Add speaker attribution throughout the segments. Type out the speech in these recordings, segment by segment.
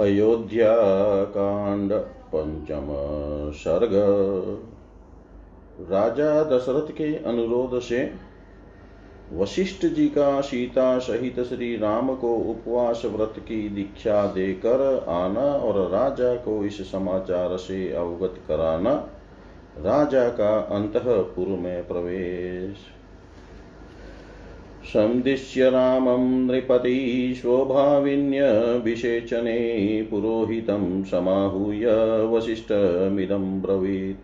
Speaker 1: अयोध्याकाण्ड पंचम सर्ग। राजा दशरथ के अनुरोध से वशिष्ठ जी का सीता सहित श्री राम को उपवास व्रत की दीक्षा देकर आना और राजा को इस समाचार से अवगत कराना, राजा का अंतपुर में प्रवेश। सन्दिश्य रामं नृपति स्वभाविन्यभिषेचने पुरोहितं समाहूय वसिष्ठमिदं ब्रवीत्।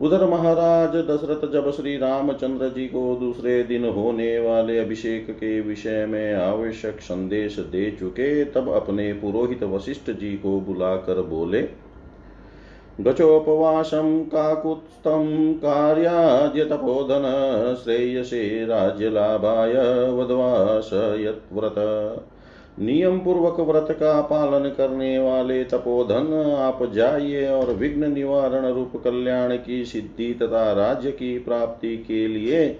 Speaker 1: उधर महाराज, दशरथ जब श्री रामचंद्र जी को दूसरे दिन होने वाले अभिषेक के विषय में आवश्यक संदेश दे चुके, तब अपने पुरोहित वशिष्ठ जी को बुलाकर बोले गचोपवासं काकुत्स्थं कार्याद्यतपोधन श्रेयसे राज्यलाभाय वधवास यत्व्रत नियम पूर्वक व्रत का पालन करने वाले तपोधन, आप जाइए और विघ्न निवारण रूप कल्याण की सिद्धि तथा राज्य की प्राप्ति के लिए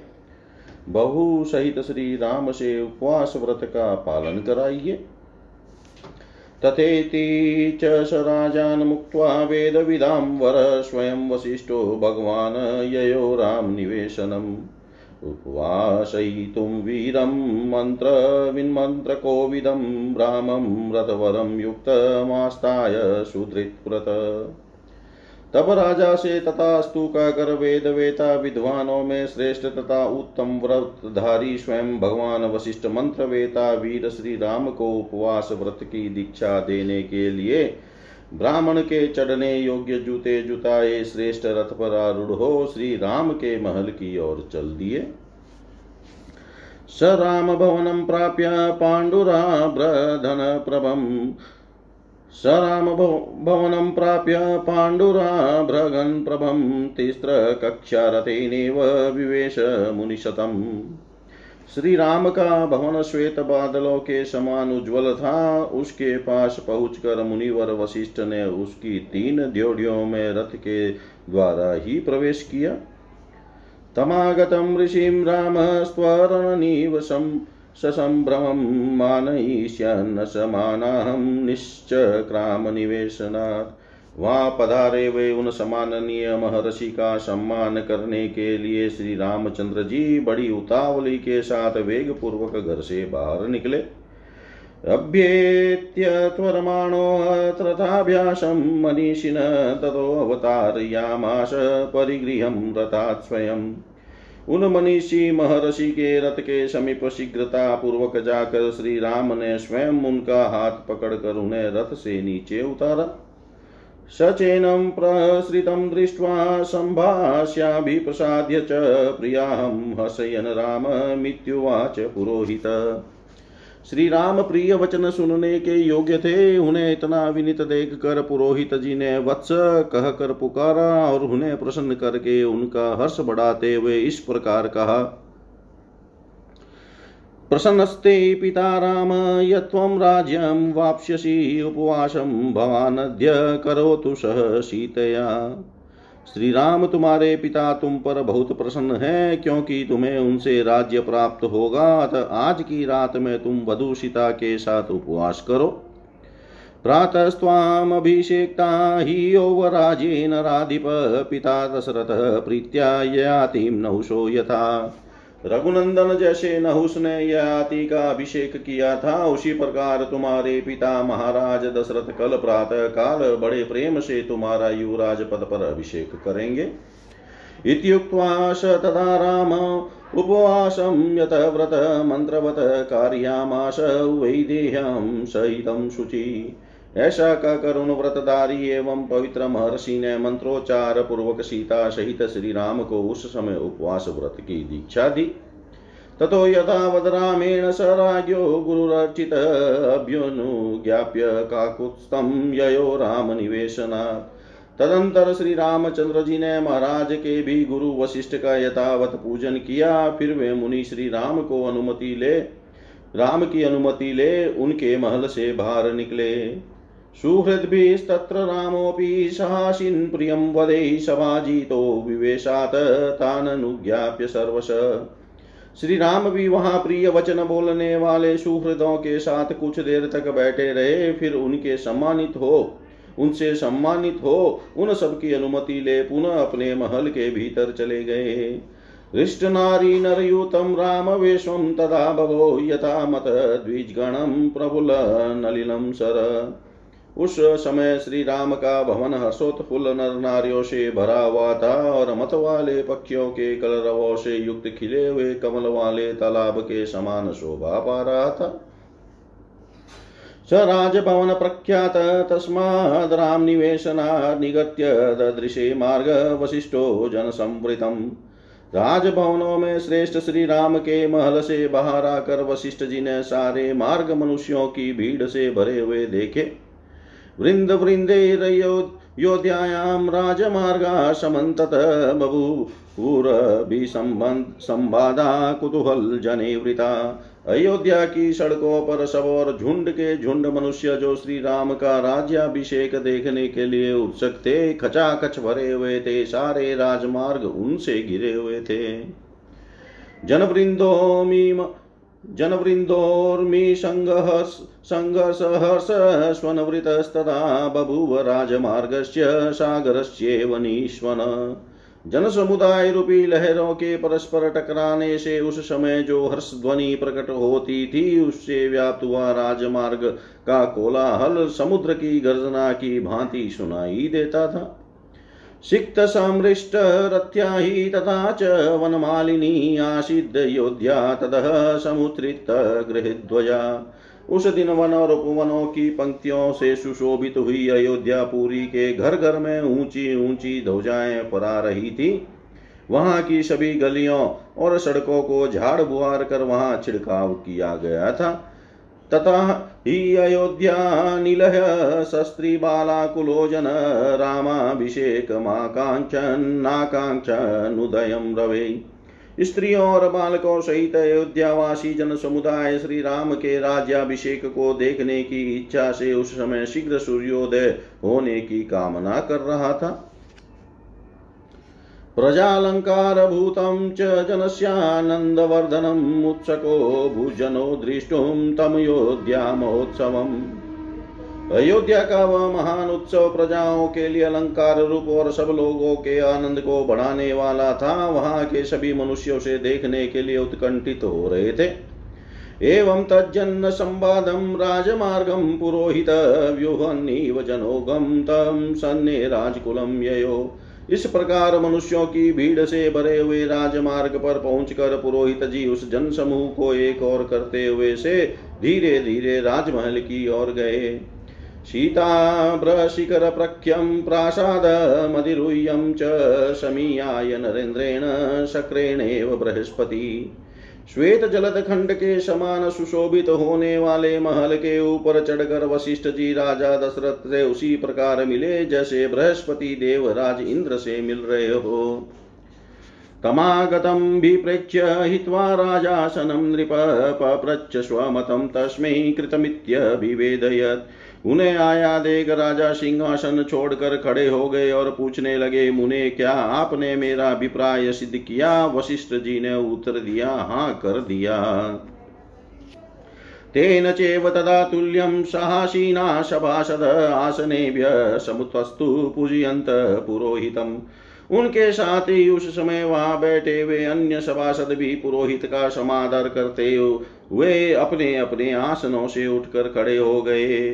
Speaker 1: बहु सहित श्री राम से उपवास व्रत का पालन कराइए। तथेति च स राजान् मुक्त्वा वेदविदां वर स्वयं वसिष्ठो भगवान् ययो रामनिवेशनम् उपवासयितुं वीरं मन्त्रविन्मन्त्रकोविदं रामं रथवरं युक्तमास्ताय सुधृत्व्रत तब राजा से तथा स्तु का कर वेद वेता विद्वानों में श्रेष्ठ तथा उत्तम व्रतधारी स्वयं भगवान वशिष्ठ मंत्र वेता वीर श्री राम को उपवास व्रत की दीक्षा देने के लिए ब्राह्मण के चढ़ने योग्य जूते जुताए श्रेष्ठ रथ पर आरूढ़ हो श्री राम के महल की ओर चल दिए। स राम भवनम प्राप्य पाण्डुराभ्रधन प्रभम स रामभवनं प्राप्य पाण्डुराभ्रगन् प्रभं तिस्रकक्षारथेनेव विवेश मुनिशतम्। श्री राम का भवन श्वेत बादलों के समान उज्ज्वल था उसके पास पहुंचकर मुनिवर वशिष्ठ ने उसकी तीन द्योड़ियों में रथ के द्वारा ही प्रवेश किया। तमागतम ऋषिं राम स्वरणनीवसम् ससम्भ्रमं मानयिष्यन्न समानाहं निश्चक्रामनिवेशनात्। वहाँ पधारे वे उन सम्माननीय महर्षि का सम्मान करने के लिए श्री रामचंद्र जी बड़ी उतावली के साथ वेग पूर्वक घर से बाहर निकले। अभ्येत्य त्वरमाणोऽत्रथाभ्यासं मनीषिण ततो अवतारयामास परिगृहं रथात् स्वयम् उन मनीषी महर्षि के रथ के समीप शीघ्रता पूर्वक जाकर श्री राम ने स्वयं उनका हाथ पकड़कर उन्हें रथ से नीचे उतारा। सचेनं प्रसृतं दृष्ट्वा सम्भाष्याभिप्रसाद्य च प्रियाहं हसयन राममित्युवाच पुरोहित। श्री राम प्रिय वचन सुनने के योग्य थे। उन्हें इतना विनित देख कर पुरोहित जी ने वत्स कह कर पुकारा और उन्हें प्रसन्न करके उनका हर्ष बढ़ाते हुए इस प्रकार कहा, प्रसन्नस्ते पिता राम यत्त्वं राज्यं वाप्स्यसि, उपवासं भवानद्य करोतु सह सीतया। श्री राम तुम्हारे पिता तुम पर बहुत प्रसन्न है, क्योंकि तुम्हें उनसे राज्य प्राप्त होगा। अतः आज की रात में तुम वधु सीता के साथ उपवास करो। प्रातस्त्वामभिषेक्ता हि यौवराजेन राधिप, पिता दशरथ प्रीत्या नहुषो यथा। रघुनंदन जैसे नहुस ने याति का अभिषेक किया था, उसी प्रकार तुम्हारे पिता महाराज दशरथ कल प्रातः काल बड़े प्रेम से तुम्हारा युवराज पद पर अभिषेक करेंगे। इत्युक्त्वा स तदा राम यत व्रत मन्त्रवत कार्यामास वैदेह्यं सहितं शुचि। ऐसा कहकर उन व्रतधारी एवं पवित्र महर्षि ने मंत्रोच्चार पूर्वक सीता सहित श्री राम को उस समय उपवास व्रत की दीक्षा दी। ततो यथावद रामेण स राज्यो गुरुरर्चित अभ्युनुज्ञाप्य काकुत्स्थं ययो राम निवेशनात् तदंतर श्री रामचंद्र जी ने महाराज के भी गुरु वशिष्ठ का यथावत पूजन किया, फिर वे मुनि श्री राम को अनुमति ले, राम की अनुमति ले, उनके महल से बाहर निकले। सुहृद्भिस्तत्र रामोऽपि सहासिन् प्रियं वदै समाजितो विवेशात्, ताननुज्ञाप्य सर्वश। श्री राम भी वहाँ प्रिय वचन बोलने वाले सुहृदों के साथ कुछ देर तक बैठे रहे, फिर उनके सम्मानित हो। उनसे सम्मानित हो, उन सब की अनुमति ले पुनः अपने महल के भीतर चले गए। हृष्ट नारी नरयुतम राम वेशम तदा भवो यथा मत द्विजगणम प्रफुल्ल नलिनम सर। उस समय श्री राम का भवन हर्षोत्फुल्ल नर नारियों से भरा हुआ था और मत वाले पक्षियों के कलरवों से युक्त खिले हुए कमल वाले तालाब के समान शोभा पा रहा था। स राजभवन प्रख्यात, तस्माद् राम निवेशना निगत्य ददृशे मार्ग वशिष्ठो जन संवृतम राजभवनों में श्रेष्ठ श्री राम के महल से बाहर आकर वशिष्ठ जी ने सारे मार्ग मनुष्यों की भीड़ से भरे हुए देखे। वृंदे योध्यायां राजमार्गा समन्तत बभूवुरभिसम्बाधा कुतूहल जने वृता अयोध्या की सड़कों पर सब और झुंड के झुंड मनुष्य जो श्री राम का राज्याभिषेक देखने के लिए उत्सुक थे, खचाखच भरे हुए थे, सारे राजमार्ग उनसे घिरे हुए थे। जनवृंदोमी जनवृन्दोर्मि सङ्घर्ष सङ्घर्षहर्ष स्वनवृतस्तदा बभूव राजमार्गस्य सागरस्येव निष्वन। जन समुदाय रूपी लहरों के परस्पर टकराने से उस समय जो हर्ष ध्वनि प्रकट होती थी, उससे व्याप्त हुआ राजमार्ग का कोलाहल समुद्र की गर्जना की भांति सुनाई देता था। सिक्त समृष्ट रथ्या तथा च वनमालिनी आसीद् योध्या ततः समुत्रित गृहध्वजा उस दिन वन और उपवनों की पंक्तियों से सुशोभित हुई अयोध्या पुरी के घर घर में ऊँची ऊँची ध्वजाएँ फरा रही थी। वहाँ की सभी गलियों और सड़कों को झाड़ बुआर कर वहाँ छिड़काव किया गया था। तथा हि अयोध्यानिलः सस्त्रीबालाकुलो जन रामाभिषेकमाकाङ्क्षन्नाकाङ्क्षनुदयं रवे। स्त्रियों और बालकों सहित अयोध्यावासी जन समुदाय श्री राम के राज्याभिषेक को देखने की इच्छा से उस समय शीघ्र सूर्योदय होने की कामना कर रहा था। प्रजालङ्कारभूतं च जनस्यानन्दवर्धनम् उत्सको भुजनो दृष्टुं तमयोध्यामहोत्सवम्। अयोध्या का वह महान उत्सव प्रजाओं के लिए अलंकार रूप और सब लोगों के आनंद को बढ़ाने वाला था, वहाँ के सभी मनुष्यों से देखने के लिए उत्कंठित हो रहे थे। एवं तज्जन्न संवादम राजमार्गम पुरोहित व्यूहन्नीव जनोगम तम सन्ने राजकुलम ययो। इस प्रकार मनुष्यों की भीड़ से भरे हुए राजमार्ग पर पहुंचकर पुरोहित जी उस जनसमूह को एक और करते हुए से धीरे धीरे राजमहल की ओर गए। सीता शिखर प्रख्यम प्रासाद मदिरुह्यं च समीयाय नरेन्द्रेण शक्रेणेव बृहस्पति। श्वेत जलद खंड के समान सुशोभित होने वाले महल के ऊपर चढ़कर वशिष्ठ जी राजा दशरथ से उसी प्रकार मिले जैसे बृहस्पति देव राज इंद्र से मिल रहे हो। तमागतं विप्रेक्ष्य हित्वा राजासनं नृप पप्रच्छ स्वमतं तस्मै कृतमित्यभिवेदयत्। उन्हें आया देख राजा सिंहासन छोड़कर खड़े हो गए और पूछने लगे, मुने, क्या आपने मेरा अभिप्राय सिद्ध किया? वशिष्ठ जी ने उत्तर दिया हाँ कर दिया। तेन चेव तदा तुल्यं सहासीना सभासद आसनेभ्य समुत्वस्तु पूजयन्त पुरोहितम्। उनके साथ ही उस समय वहाँ बैठे हुए अन्य सभासद भी पुरोहित का समादर करते वे अपने अपने आसनों से उठकर खड़े हो गए।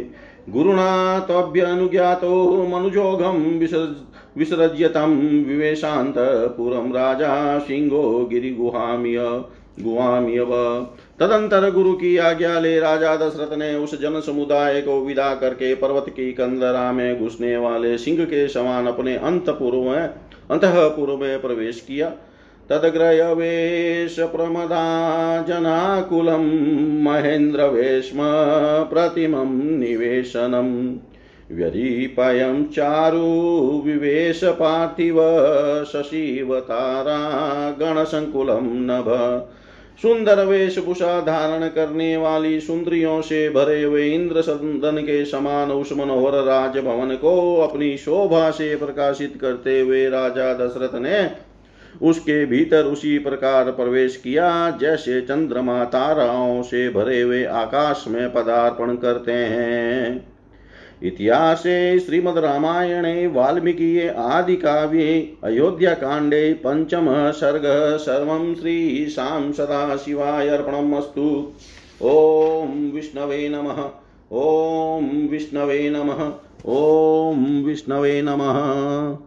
Speaker 1: गुरुणा त्वभ्यनुज्ञातो मनुजोघं विसृज्यतं विवेशान्तपुरं राजा सिंहो गिरिगुहाम्य गुहाम्यव। तदंतर गुरु की आज्ञा ले राजा दशरथ ने उस जन समुदाय को विदा करके पर्वत की कंदरा में घुसने वाले सिंह के समान अपने अंतपुर में अंतपुर में प्रवेश किया। तद्ग्रयवेशप्रमदा जनाकुलं महेन्द्रवेश्म प्रतिमं निवेशनम्। व्यदीपयं चारु विवेश पार्थिव शशिवतारा गणसङ्कुलं नभ। सुंदर वेशभूषा धारण करने वाली सुंदरियों से भरे हुए इंद्र सदन के समान उस मनोहर राजभवन को अपनी शोभा से प्रकाशित करते हुए राजा दशरथ ने उसके भीतर उसी प्रकार प्रवेश किया, जैसे चंद्रमा ताराओं से भरे हुए आकाश में पदार्पण करते हैं। इतिहासे श्रीमद्रामायणे वाल्मीकीये पञ्चमः सर्गः सर्वं श्रीशां सदाशिवाय शिवाय अर्पणमस्तु। ॐ विष्णवे नमः। ॐ विष्णवे नमः। ॐ विष्णवे नमः।